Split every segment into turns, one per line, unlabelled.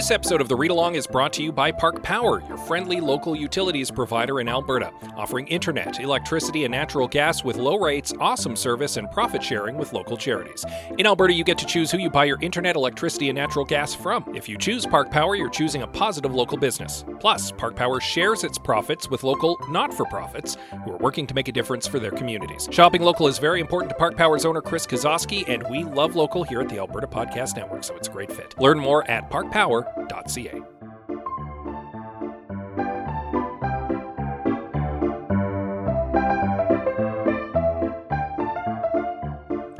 This episode of the Read Along is brought to you by Park Power, your friendly local utilities provider in Alberta, offering internet, electricity, and natural gas with low rates, awesome service, and profit sharing with local charities. In Alberta, you get to choose who you buy your internet, electricity, and natural gas from. If you choose Park Power, you're choosing a positive local business. Plus, Park Power shares its profits with local not for profits who are working to make a difference for their communities. Shopping local is very important to Park Power's owner, Chris Kozowski, and we love local here at the Alberta Podcast Network, so it's a great fit. Learn more at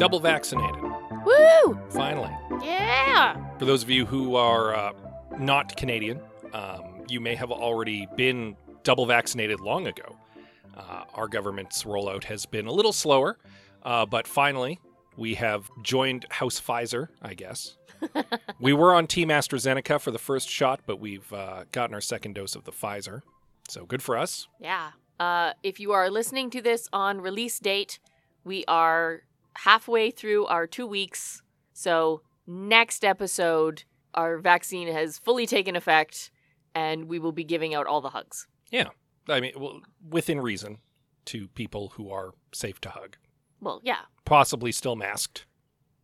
Double vaccinated,
Woo!
finally.
Yeah!
For those of you who are uh, not Canadian, um, you may have already been double vaccinated long ago. Uh, our government's rollout has been a little slower, uh, but finally, we have joined House Pfizer, I guess. we were on Team AstraZeneca for the first shot, but we've uh, gotten our second dose of the Pfizer. So good for us.
Yeah. Uh, if you are listening to this on release date, we are halfway through our two weeks. So, next episode, our vaccine has fully taken effect and we will be giving out all the hugs. Yeah.
I mean, well, within reason to people who are safe to hug,
Well, yeah,
possibly still masked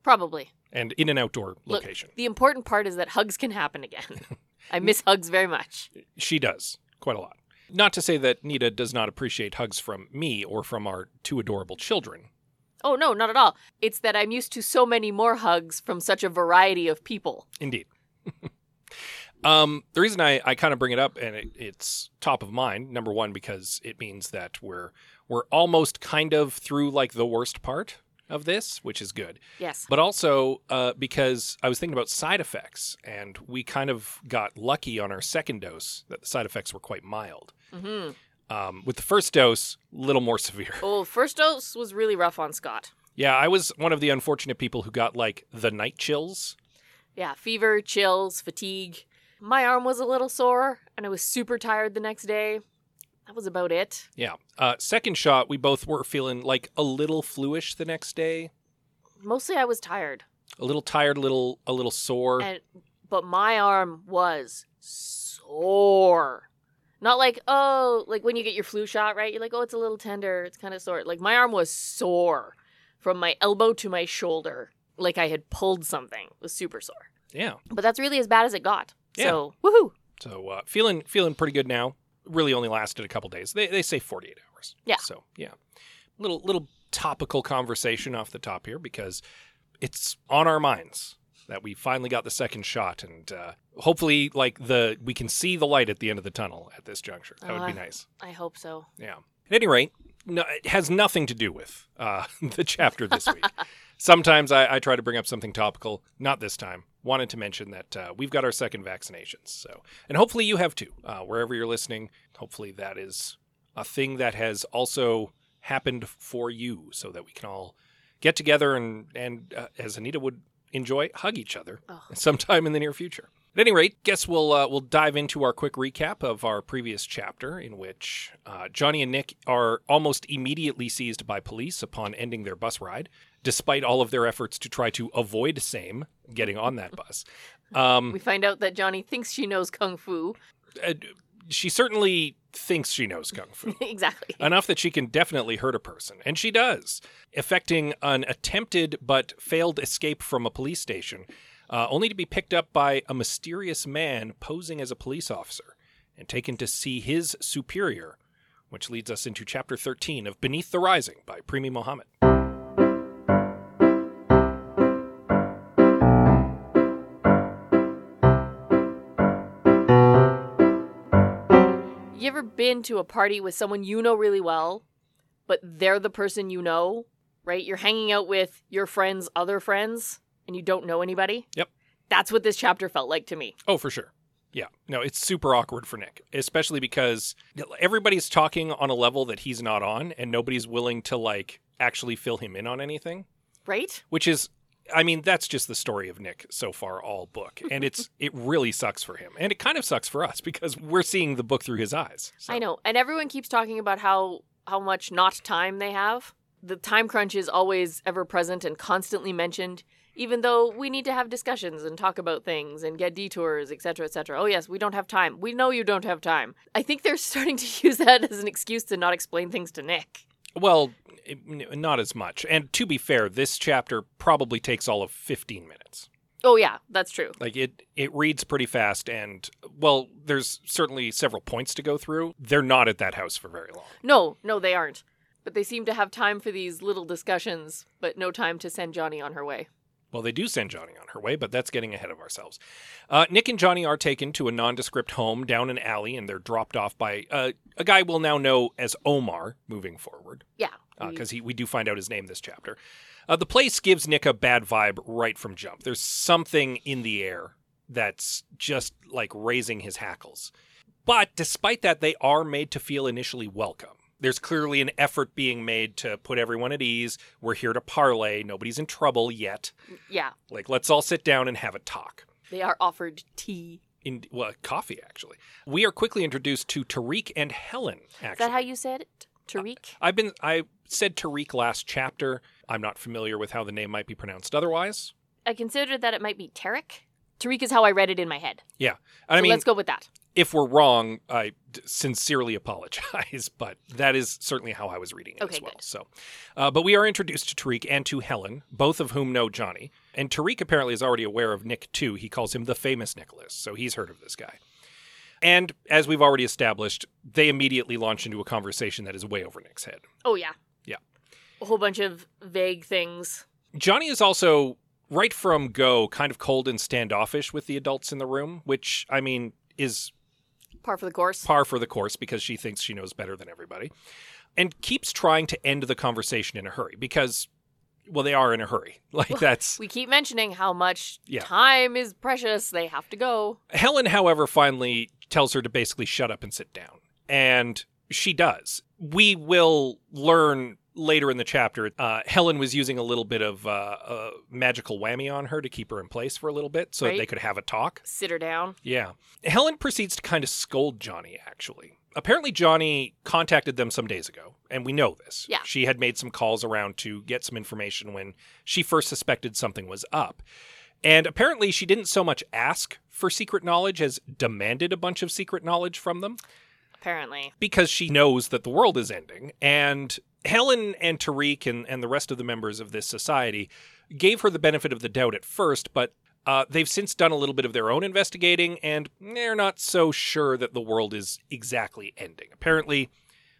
probably.
and in an outdoor
Look,
location.
The important part is that hugs can happen again. I miss hugs very much.
She does quite a lot. Not to say that Nita does not appreciate hugs from me or from our two adorable children.
Oh, no, not at all. It's that I'm used to so many more hugs from such a variety of people.
Indeed. um, the reason I, I kind of bring it up and it, it's top of mind, number one, because it means that we're we're almost kind of through like the worst part of this, which is good.
Yes.
But also uh, because I was thinking about side effects, and we kind of got lucky on our second dose that the side effects were quite mild.
hmm
Um, with the first dose, a little more severe.
Oh, first dose was really rough on Scott.
Yeah, I was one of the unfortunate people who got like the night chills.
Yeah, fever, chills, fatigue. My arm was a little sore, and I was super tired the next day. That was about it.
Yeah. Uh, second shot, we both were feeling like a little fluish the next day,
Mostly I was tired.
a little tired, a little a little sore.
And but my arm was sore. Not like, oh, like when you get your flu shot, right? You're like, oh, it's a little tender, it's kind of sore. Like my arm was sore from my elbow to my shoulder, like I had pulled something. It was super sore.
yeah.
But that's really as bad as it got.
Yeah.
So, woohoo.
So uh, feeling feeling pretty good now. Really only lasted a couple days. They they say 48 hours.
Yeah.
So, yeah. Little little topical conversation off the top here because it's on our minds that we finally got the second shot and uh, hopefully like the we can see the light at the end of the tunnel at this juncture. That would be
Uh,
nice.
I hope so.
Yeah. At any rate, no, it has nothing to do with uh, the chapter this week. Sometimes I, I try to bring up something topical. Not this time. Wanted to mention that uh, we've got our second vaccinations. So, and hopefully you have too. Uh, wherever you're listening, hopefully that is a thing that has also happened for you, so that we can all get together and and uh, as Anita would enjoy, hug each other
Oh.
sometime in the near future. At any rate, guess we'll uh, we'll dive into our quick recap of our previous chapter, in which uh, Johnny and Nick are almost immediately seized by police upon ending their bus ride, despite all of their efforts to try to avoid same getting on that bus. Um,
We find out that Johnny thinks she knows kung fu.
uh, she certainly thinks she knows kung fu.
exactly.
Enough that she can definitely hurt a person, and she does, effecting an attempted but failed escape from a police station, uh, only to be picked up by a mysterious man posing as a police officer and taken to see his superior, which leads us into chapter 13 of Beneath the Rising by Premee Mohamed.
You ever been to a party with someone you know really well, but they're the person you know, right? You're hanging out with your friends' other friends, and you don't know anybody?
Yep.
That's what this chapter felt like to me.
Oh, for sure. Yeah, no, it's super awkward for Nick, especially because everybody's talking on a level that he's not on, and nobody's willing to like actually fill him in on anything.
Right?
Which is, I mean, that's just the story of Nick so far, all book, and it's it really sucks for him, and it kind of sucks for us because we're seeing the book through his eyes. So-
I know. And everyone keeps talking about how how much not time they have. The time crunch is always ever present and constantly mentioned, even though we need to have discussions and talk about things and get detours, etc., etc. Oh yes, we don't have time. We know you don't have time. I think they're starting to use that as an excuse to not explain things to Nick.
Well, not as much. And to be fair, this chapter probably takes all of 15 minutes.
Oh yeah, that's true.
Like it it reads pretty fast and well, there's certainly several points to go through. They're not at that house for very long.
No, no, they aren't. But they seem to have time for these little discussions, but no time to send Johnny on her way.
Well, they do send Johnny on her way, but that's getting ahead of ourselves. Uh, Nick and Johnny are taken to a nondescript home down an alley, and they're dropped off by uh, a guy we'll now know as Omar moving forward,
Yeah.
because he we do find out his name this chapter. Uh, the place gives Nick a bad vibe right from jump. There's something in the air that's just like raising his hackles. But despite that, they are made to feel initially welcome. There's clearly an effort being made to put everyone at ease. We're here to parlay. Nobody's in trouble yet.
yeah,
Like, let's all sit down and have a talk.
they are offered tea.
In well, coffee actually. We are quickly introduced to Tariq and Helen. Actually,
Is that how you said it? Tariq?
Uh, I've been I said Tariq last chapter. I'm not familiar with how the name might be pronounced otherwise.
I considered that it might be Tarek. Tariq is how I read it in my head.
Yeah,
So
mean,
let's go with that.
if we're wrong, I d- sincerely apologize, but that is certainly how I was reading it
Okay,
as well.
good.
So, uh, but we are introduced to Tariq and to Helen, both of whom know Johnny. And Tariq apparently is already aware of Nick too. He calls him the famous Nicholas, so he's heard of this guy. And as we've already established, they immediately launch into a conversation that is way over Nick's head.
Oh, yeah.
Yeah.
A whole bunch of vague things.
Johnny is also right from go kind of cold and standoffish with the adults in the room, which I mean is
Par for the course.
par for the course because she thinks she knows better than everybody and keeps trying to end the conversation in a hurry because well they are in a hurry like that's
We keep mentioning how much
Yeah.
time is precious. They have to go.
helen however finally tells her to basically shut up and sit down and she does we will learn later in the chapter uh, helen was using a little bit of uh, uh, magical whammy on her to keep her in place for a little bit so that
Right.
they could have a talk
Sit her down.
Yeah. Helen proceeds to kind of scold Johnny, actually. Apparently, Johnny contacted them some days ago, and we know this.
Yeah.
She had made some calls around to get some information when she first suspected something was up. And apparently, she didn't so much ask for secret knowledge as demanded a bunch of secret knowledge from them
Apparently.
because she knows that the world is ending. And Helen and Tariq and, and the rest of the members of this society gave her the benefit of the doubt at first, but uh, they've since done a little bit of their own investigating, and they're not so sure that the world is exactly ending. Apparently,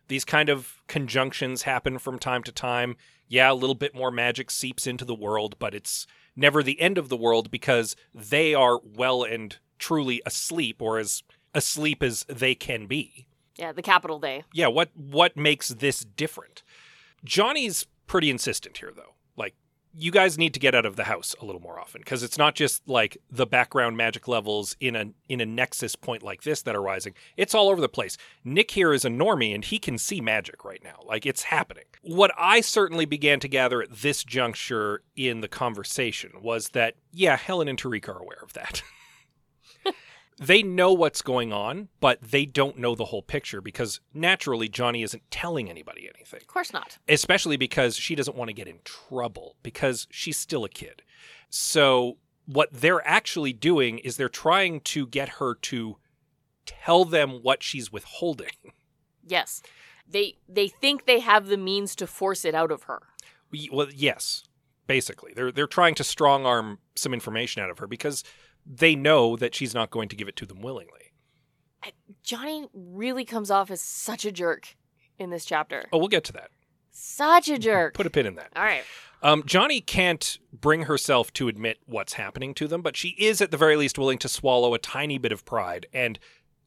these kind of conjunctions happen from time to time. Yeah, a little bit more magic seeps into the world, but it's never the end of the world because they are well and truly asleep, or as asleep as they can be
Yeah, the capital day.
yeah, what what makes this different? Johnny's pretty insistent here though. Like you guys need to get out of the house a little more often because it's not just like the background magic levels in a in a nexus point like this that are rising. It's all over the place. Nick here is a normie and he can see magic right now. Like it's happening. What I certainly began to gather at this juncture in the conversation was that yeah, Helen and Tariq are aware of that. they know what's going on, but they don't know the whole picture because naturally Johnny isn't telling anybody anything,
Of course not.
especially because she doesn't want to get in trouble because she's still a kid. So, what they're actually doing is they're trying to get her to tell them what she's withholding.
Yes. They they think they have the means to force it out of her.
Well, yes, basically. They're they're trying to strong arm some information out of her because they know that she's not going to give it to them willingly.
Johnny really comes off as such a jerk in this chapter.
Oh, we'll get to that.
Such a jerk.
Put a pin in that.
All right.
Um, Johnny can't bring herself to admit what's happening to them, but she is at the very least willing to swallow a tiny bit of pride and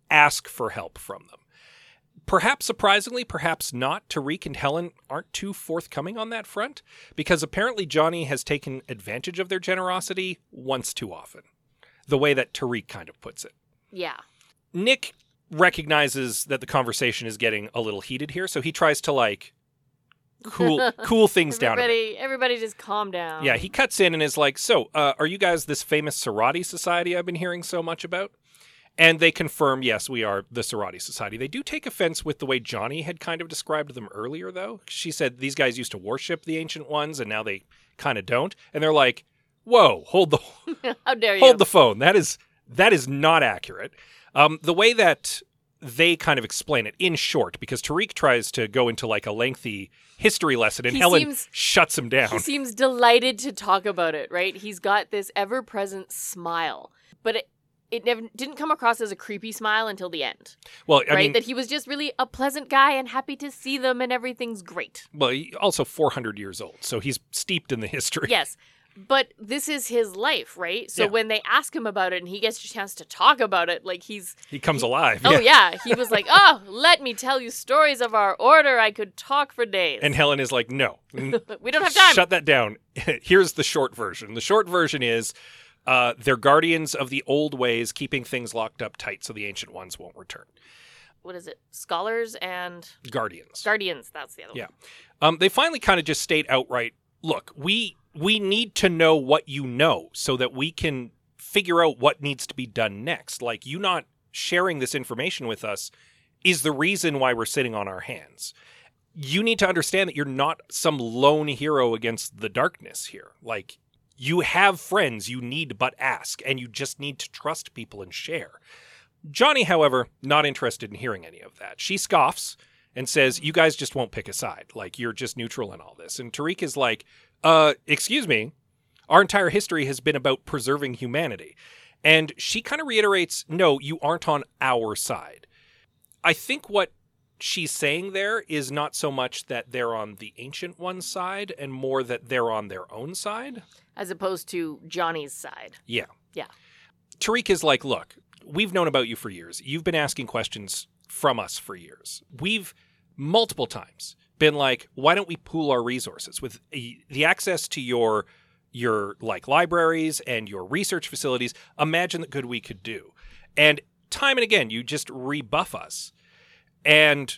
ask for help from them. Perhaps surprisingly, perhaps not, Tariq and Helen aren't too forthcoming on that front because apparently Johnny has taken advantage of their generosity once too often. The way that Tariq kind of puts it.
Yeah.
Nick recognizes that the conversation is getting a little heated here, so he tries to like cool cool things down.
Everybody, everybody, just calm down.
Yeah, he cuts in and is like, "So, uh, are you guys this famous sorority society I've been hearing so much about?" And they confirm, yes, we are the sorority society. They do take offense with the way Johnny had kind of described them earlier, though. She said these guys used to worship the ancient ones, and now they kind of don't. And they're like, "Whoa, hold the
How dare you?
hold the phone. That is that is not accurate." Um, the way that they kind of explain it in short, because Tariq tries to go into like a lengthy history lesson, and
He
Helen
seems-
shuts him down.
He seems delighted to talk about it, right? He's got this ever present smile, but it, it never didn't come across as a creepy smile until the end,
well, I
right?
mean,
that he was just really a pleasant guy and happy to see them and everything's great.
well, he- also 400 years old, so he's steeped in the history.
Yes. But this is his life, right? So
Yeah.
when they ask him about it and he gets a chance to talk about it, like he's
He comes alive.
Oh yeah, he was like, "Oh, let me tell you stories of our order. I could talk for days."
And Helen is like, no,
we don't have time.
shut that down. Here's the short version. The short version is uh, they're guardians of the old ways, keeping things locked up tight so the ancient ones won't return.
what is it? Scholars and
Guardians.
guardians. That's the other
Yeah.
one.
Um, they finally kind of just state outright, look, we we need to know what you know so that we can figure out what needs to be done next. Like you not sharing this information with us is the reason why we're sitting on our hands. You need to understand that you're not some lone hero against the darkness here. Like you have friends you need but ask and you just need to trust people and share. Johnny, however, not interested in hearing any of that. She scoffs and says, You guys just won't pick a side. Like, you're just neutral in all this. And Tariq is like, Uh, excuse me. Our entire history has been about preserving humanity. And she kind of reiterates, No, you aren't on our side. I think what she's saying there is not so much that they're on the ancient one's side and more that they're on their own side.
As opposed to Johnny's side.
Yeah.
Yeah.
Tariq is like, look, we've known about you for years. You've been asking questions from us for years. We've multiple times been like, why don't we pool our resources with the access to your your like libraries and your research facilities? Imagine the good we could do. And time and again, you just rebuff us. And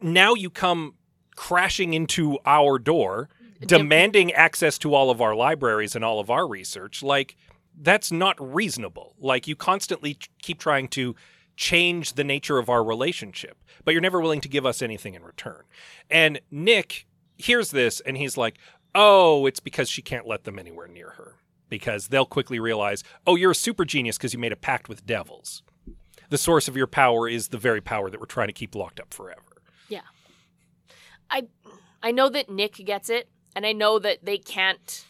now you come crashing into our door demanding access to all of our libraries and all of our research like that's not reasonable like you constantly keep trying to change the nature of our relationship but you're never willing to give us anything in return and nick hears this and he's like oh it's because she can't let them anywhere near her because they'll quickly realize oh you're a super genius because you made a pact with devils the source of your power is the very power that we're trying to keep locked up forever Yeah.
I I know that Nick gets it, and I know that they can't.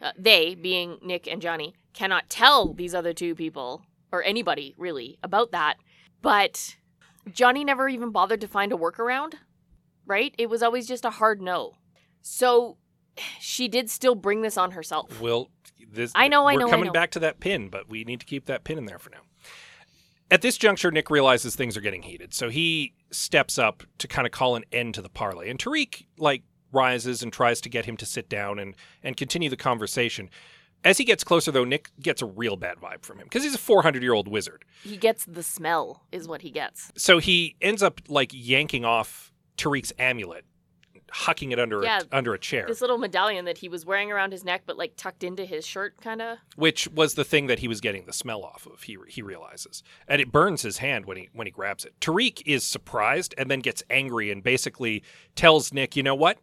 Uh, they, being Nick and Johnny, cannot tell these other two people or anybody really about that. But Johnny never even bothered to find a workaround, right? It was always just a hard no. So she did still bring this on herself.
Well, this
I know, I know. we're
coming
know.
back to that pin, but we need to keep that pin in there for now. At this juncture, Nick realizes things are getting heated, so he steps up to kind of call an end to the parley. And Tariq like rises and tries to get him to sit down and and continue the conversation. As he gets closer, though, Nick gets a real bad vibe from him because he's a 400 year old wizard.
He gets the smell, is what he gets.
So he ends up like yanking off Tariq's amulet, hucking it under
Yeah,
a, under a chair.
This little medallion that he was wearing around his neck, but like tucked into his shirt, kind of.
which was the thing that he was getting the smell off of. He he realizes, and it burns his hand when he when he grabs it. Tariq is surprised and then gets angry and basically tells Nick, "You know what?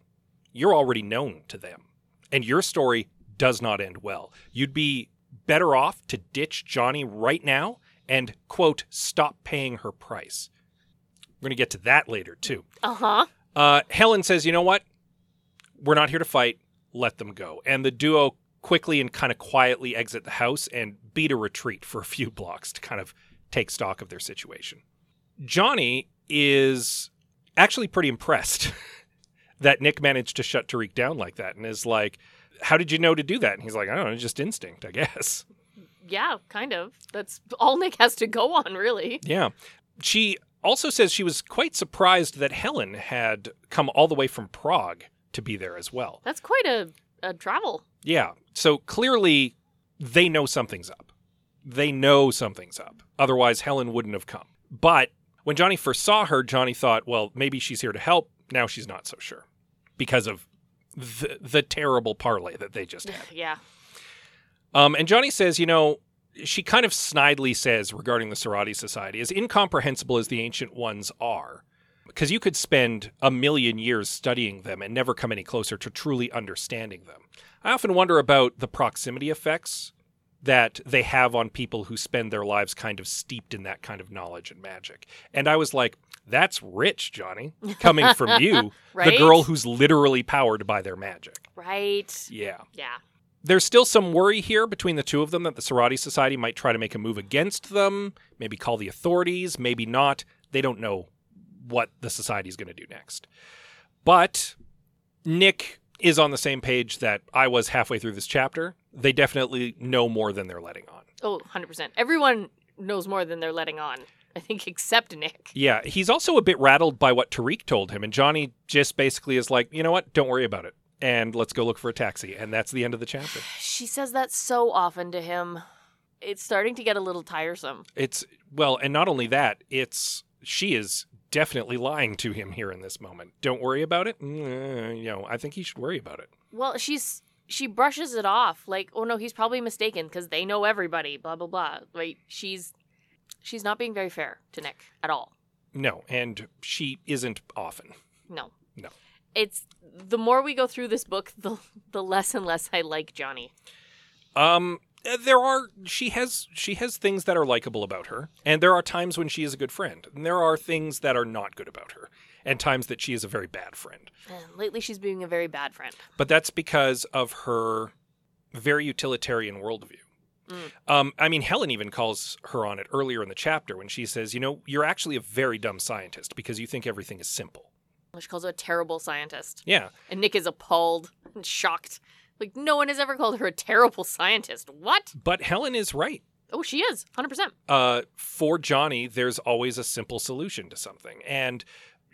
You're already known to them, and your story does not end well. You'd be better off to ditch Johnny right now and quote stop paying her price." We're gonna get to that later too.
Uh huh.
Uh, Helen says, "You know what? We're not here to fight. Let them go." And the duo quickly and kind of quietly exit the house and beat a retreat for a few blocks to kind of take stock of their situation. Johnny is actually pretty impressed that Nick managed to shut Tariq down like that, and is like, "How did you know to do that?" And he's like, "I don't know, just instinct, I guess."
Yeah, kind of. That's all Nick has to go on, really.
Yeah. She also says she was quite surprised that Helen had come all the way from Prague to be there as well.
That's quite a, a travel.
Yeah. So clearly they know something's up. They know something's up. Otherwise, Helen wouldn't have come. But when Johnny first saw her, Johnny thought, well, maybe she's here to help. Now she's not so sure because of the, the terrible parlay that they just had.
Yeah.
Um, and Johnny says, you know, she kind of snidely says regarding the Sarati Society, as incomprehensible as the ancient ones are, because you could spend a million years studying them and never come any closer to truly understanding them. I often wonder about the proximity effects that they have on people who spend their lives kind of steeped in that kind of knowledge and magic. And I was like, that's rich, Johnny, coming from you, the girl who's literally powered by their magic.
Right.
Yeah.
Yeah.
There's still some worry here between the two of them that the Sarati Society might try to make a move against them, maybe call the authorities, maybe not. They don't know what the society is going to do next. But Nick is on the same page that I was halfway through this chapter. They definitely know more than they're letting on.
Oh, 100%. Everyone knows more than they're letting on. I think except Nick.
Yeah, he's also a bit rattled by what Tariq told him, and Johnny just basically is like, you know what, don't worry about it, and let's go look for a taxi, and that's the end of the chapter.
She says that so often to him. It's starting to get a little tiresome.
It's well, and not only that, it's she is definitely lying to him here in this moment. Don't worry about it. Mm, you know, I think he should worry about it.
Well, she's she brushes it off like, "Oh no, he's probably mistaken because they know everybody." Blah blah blah. Right? She's she's not being very fair to Nick at all.
No, and she isn't often.
No.
No.
It's the more we go through this book, the the less and less I like Johnny.
Um, there are she has she has things that are likable about her, and there are times when she is a good friend, and there are things that are not good about her, and times that she is a very bad friend.
And lately, she's being a very bad friend.
But that's because of her very utilitarian worldview.
Mm.
Um, I mean, Helen even calls her on it earlier in the chapter when she says, "You know, you're actually a very dumb scientist because you think everything is simple."
She calls her a terrible scientist,
Yeah,
and Nick is appalled and shocked. Like no one has ever called her a terrible scientist. What?
but Helen is right.
Oh, she is, hundred percent.
Uh, for Johnny, there's always a simple solution to something, and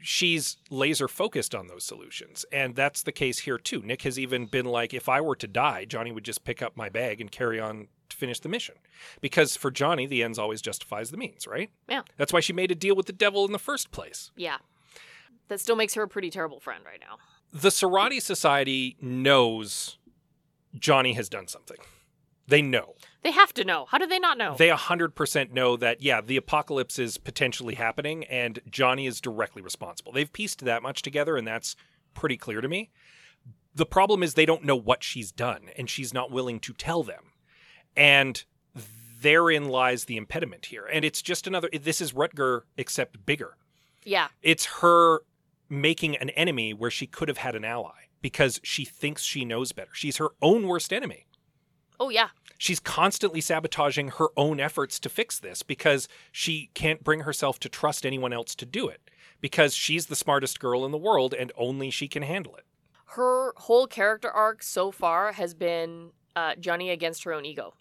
she's laser focused on those solutions. And that's the case here too. Nick has even been like, if I were to die, Johnny would just pick up my bag and carry on to finish the mission. Because for Johnny, the ends always justifies the means, right?
Yeah.
That's why she made a deal with the devil in the first place.
Yeah, that still makes her a pretty terrible friend right now.
The Sarati Society knows Johnny has done something. They know.
They have to know. How do they not know?
They 100% know that, yeah, the apocalypse is potentially happening and Johnny is directly responsible. They've pieced that much together, and that's pretty clear to me. The problem is they don't know what she's done, and she's not willing to tell them. And therein lies the impediment here. And it's just another, this is Rutger, except bigger.
yeah,
It's her making an enemy where she could have had an ally because she thinks she knows better. She's her own worst enemy
oh yeah,
she's constantly sabotaging her own efforts to fix this because she can't bring herself to trust anyone else to do it because she's the smartest girl in the world and only she can handle it.
her whole character arc so far has been uh, Johnny against her own ego.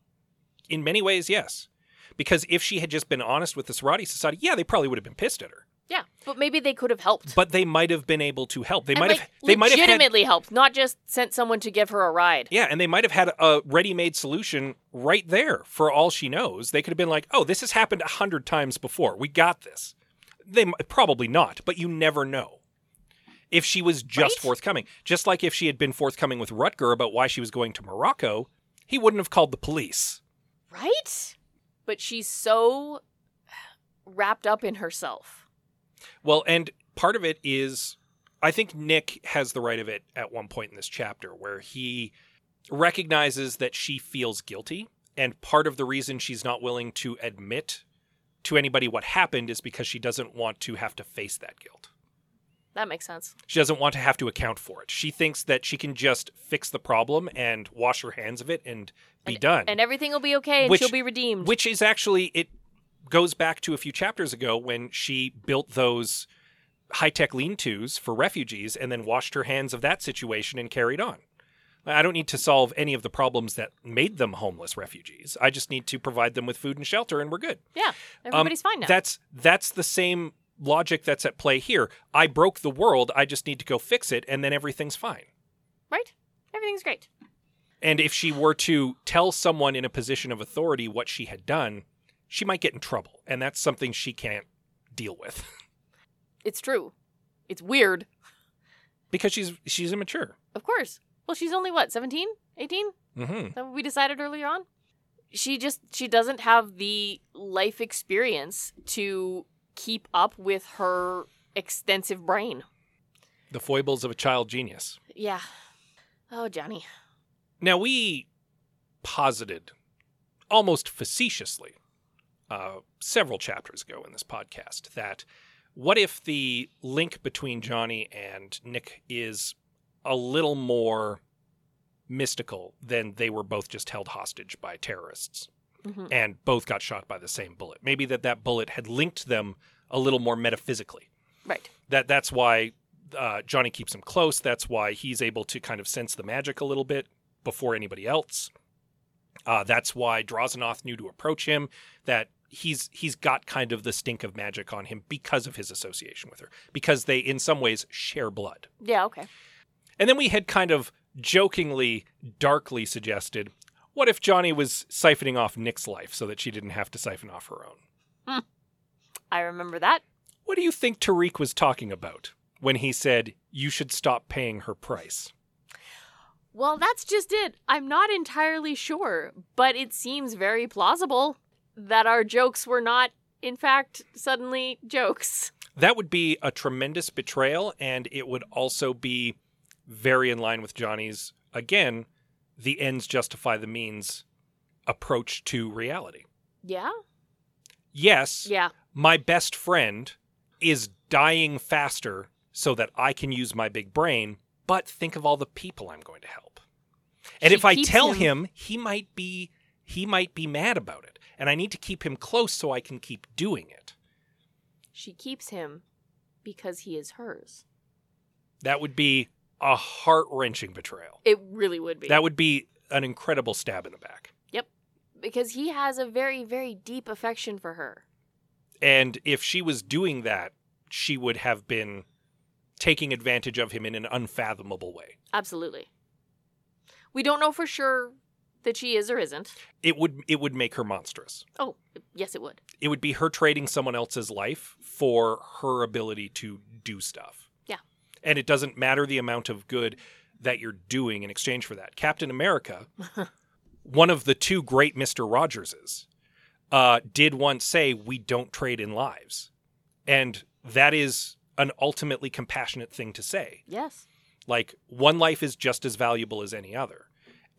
In many ways, yes. Because if she had just been honest with the Sarati Society, yeah, they probably would have been pissed at her.
Yeah, but maybe they could have helped.
But they might have been able to help. They
And,
might
like,
have they might have
legitimately helped, not just sent someone to give her a ride.
Yeah, and they might have had a ready-made solution right there for all she knows. They could have been like, "Oh, this has happened a hundred times before. We got this." They probably not, but you never know. If she was just
Right?
forthcoming, just like if she had been forthcoming with Rutger about why she was going to Morocco, he wouldn't have called the police.
Right? But she's so wrapped up in herself.
Well, and part of it is I think Nick has the right of it at one point in this chapter where he recognizes that she feels guilty. And part of the reason she's not willing to admit to anybody what happened is because she doesn't want to have to face that guilt.
That makes sense.
She doesn't want to have to account for it. She thinks that she can just fix the problem and wash her hands of it and be done.
And everything will be okay and
Which-
she'll be redeemed.
Which is actually it goes back to a few chapters ago when she built those high-tech lean-tos for refugees and then washed her hands of that situation and carried on. I don't need to solve any of the problems that made them homeless refugees. I just need to provide them with food and shelter and we're good.
yeah, everybody's fine now.
Um, That's that's the same logic that's at play here. I broke the world, I just need to go fix it and then everything's fine.
right? Everything's great.
And if she were to tell someone in a position of authority what she had done, she might get in trouble. And that's something she can't deal with
It's true. It's weird.
because she's she's immature.
Of course. Well, she's only what, 17? 18?
hmm
That we decided earlier on? She just she doesn't have the life experience to keep up with her extensive brain.
The foibles of a child genius.
Yeah. Oh, Johnny.
Now, we posited almost facetiously uh, several chapters ago in this podcast that what if the link between Johnny and Nick is a little more mystical than they were both just held hostage by terrorists
hmm
and both got shot by the same bullet? Maybe that that bullet had linked them a little more metaphysically
Right.
that that's why uh, Johnny keeps him close. That's why he's able to kind of sense the magic a little bit before anybody else. Uh, that's why Drozenoth knew to approach him. That he's he's got kind of the stink of magic on him because of his association with her. Because they, in some ways, share blood.
Yeah, okay.
And then we had kind of jokingly, darkly suggested, what if Johnny was siphoning off Nick's life so that she didn't have to siphon off her own? Hmm.
I remember that.
What do you think Tariq was talking about when he said you should stop paying her price?
Well, that's just it. I'm not entirely sure, but it seems very plausible that our jokes were not, in fact, suddenly jokes.
That would be a tremendous betrayal, and it would also be very in line with Johnny's, again, the ends justify the means approach to reality.
Yeah?
Yes,
Yeah.
my best friend is dying faster so that I can use my big brain, but think of all the people I'm going to help. And
She
if I tell
him-
him, he might be he might be mad about it. And I need to keep him close so I can keep doing it.
She keeps him because he is hers.
That would be a heart-wrenching betrayal.
It really would be.
That would be an incredible stab in the back. Yep.
Because he has a very, very deep affection for her.
And if she was doing that, she would have been taking advantage of him in an unfathomable way.
Absolutely. We don't know for sure that she is or isn't.
It would it would make her monstrous.
Oh, yes, it would.
It would be her trading someone else's life for her ability to do stuff. And it doesn't matter the amount of good that you're doing in exchange for that. Captain America, one of the two great Mr. Rogerses, uh, did once say, We don't trade in lives. And that is an ultimately compassionate thing to say.
Yes.
Like one life is just as valuable as any other.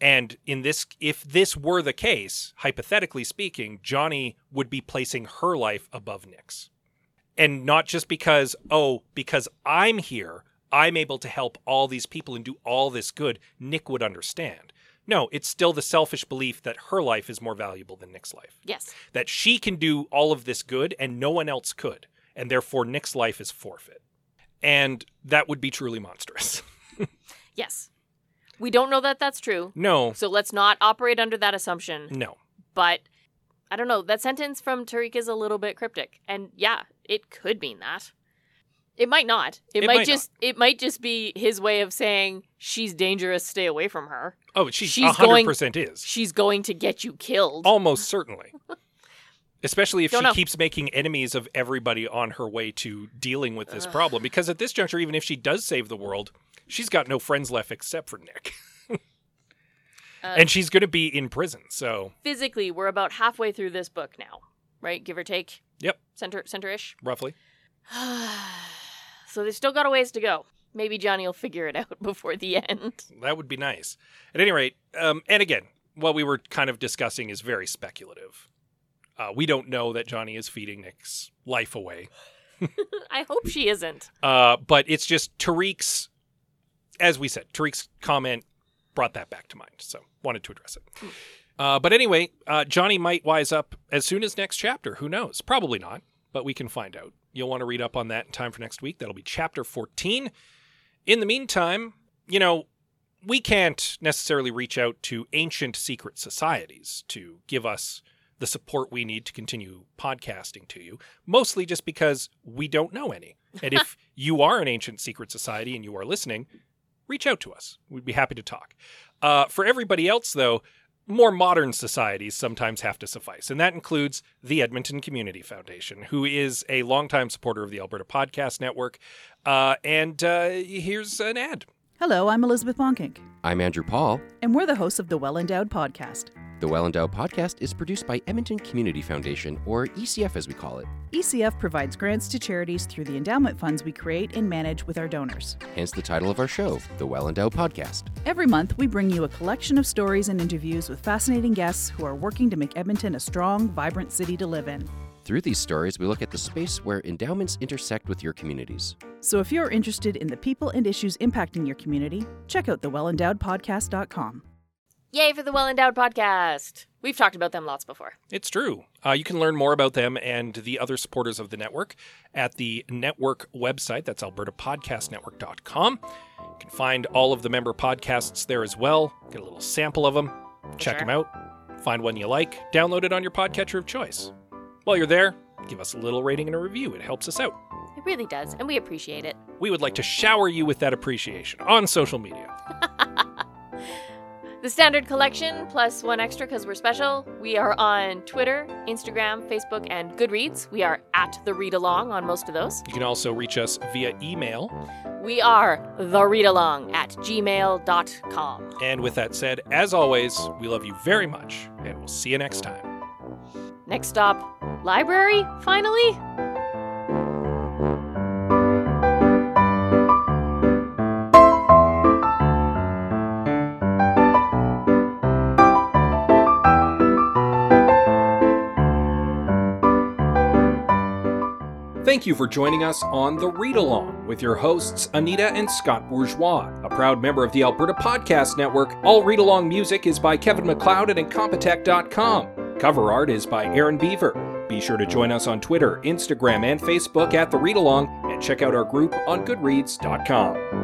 And in this if this were the case, hypothetically speaking, Johnny would be placing her life above Nick's. And not just because, oh, because I'm here, I'm able to help all these people and do all this good, Nick would understand. No, it's still the selfish belief that her life is more valuable than Nick's life.
Yes.
That she can do all of this good and no one else could. And therefore Nick's life is forfeit. And that would be truly monstrous.
Yes. We don't know that that's true.
no,
So let's not operate under that assumption.
no.
But I don't know. That sentence from Tariq is a little bit cryptic. And yeah, it could mean that. It might not. It,
It
might,
might
just it might just be his way of saying she's dangerous, stay away from her.
Oh, she
She's
a hundred
going-
percent is.
She's going to get you killed.
Almost certainly. Especially if
Don't
she
know.
keeps making enemies of everybody on her way to dealing with this problem. Because at this juncture, even if she does save the world, she's got no friends left except for Nick. And she's going to be in prison. So,
physically, we're about halfway through this book now, right? Give or take.
Yep.
Center center-ish.
roughly.
so they've still got a ways to go. Maybe Johnny will figure it out before the end.
That would be nice. At any rate, um, and again, what we were kind of discussing is very speculative. Uh, we don't know that Johnny is feeding Nick's life away.
I hope she isn't.
Uh, but it's just Tariq's, as we said, Tariq's comment brought that back to mind. So wanted to address it. Uh, but anyway, uh, Johnny might wise up as soon as next chapter. Who knows? Probably not, but we can find out. You'll want to read up on that in time for next week. That'll be chapter 14. In the meantime, you know, we can't necessarily reach out to ancient secret societies to give us the support we need to continue podcasting to you, mostly just because we don't know any. And if you are an ancient secret society and you are listening, reach out to us. We'd be happy to talk. Uh, for everybody else, though, more modern societies sometimes have to suffice, and that includes the Edmonton Community Foundation, who is a longtime supporter of the Alberta Podcast Network. Uh, and uh, here's an ad.
Hello, I'm Elizabeth Bonkink,
I'm Andrew Paul.
and we're the hosts of the Well Endowed podcast.
The Well Endowed podcast is produced by Edmonton Community Foundation, or ECF as we call it.
ECF provides grants to charities through the endowment funds we create and manage with our donors.
Hence the title of our show, The Well Endowed Podcast.
Every month, we bring you a collection of stories and interviews with fascinating guests who are working to make Edmonton a strong, vibrant city to live in.
Through these stories, we look at the space where endowments intersect with your communities.
So if you're interested in the people and issues impacting your community, check out thewellendowedpodcast.com.
Yay for the Well Endowed podcast. We've talked about them lots before.
It's true. Uh, you can learn more about them and the other supporters of the network at the network website. That's albertapodcastnetwork.com. You can find all of the member podcasts there as well. Get a little sample of them. Check
sure.
them out. Find one you like. Download it on your podcatcher of choice. While you're there, give us a little rating and a review. It helps us out.
It really does, and we appreciate it.
We would like to shower you with that appreciation on social media.
The standard collection plus one extra because we're special. We are on Twitter, Instagram, Facebook, and Goodreads. We are at the Read Along on most of those.
You can also reach us via email.
We are the Read Along at gmail.com.
And with that said, as always, we love you very much, and we'll see you next time.
Next stop, library, finally?
Thank you for joining us on The Read Along with your hosts, Anita and Scott Bourgeois, a proud member of the Alberta Podcast Network. All read along music is by Kevin MacLeod at Incompetech.com. Cover art is by Erin Beever. Be sure to join us on Twitter, Instagram, and Facebook at The Read Along, and check out our group on Goodreads.com.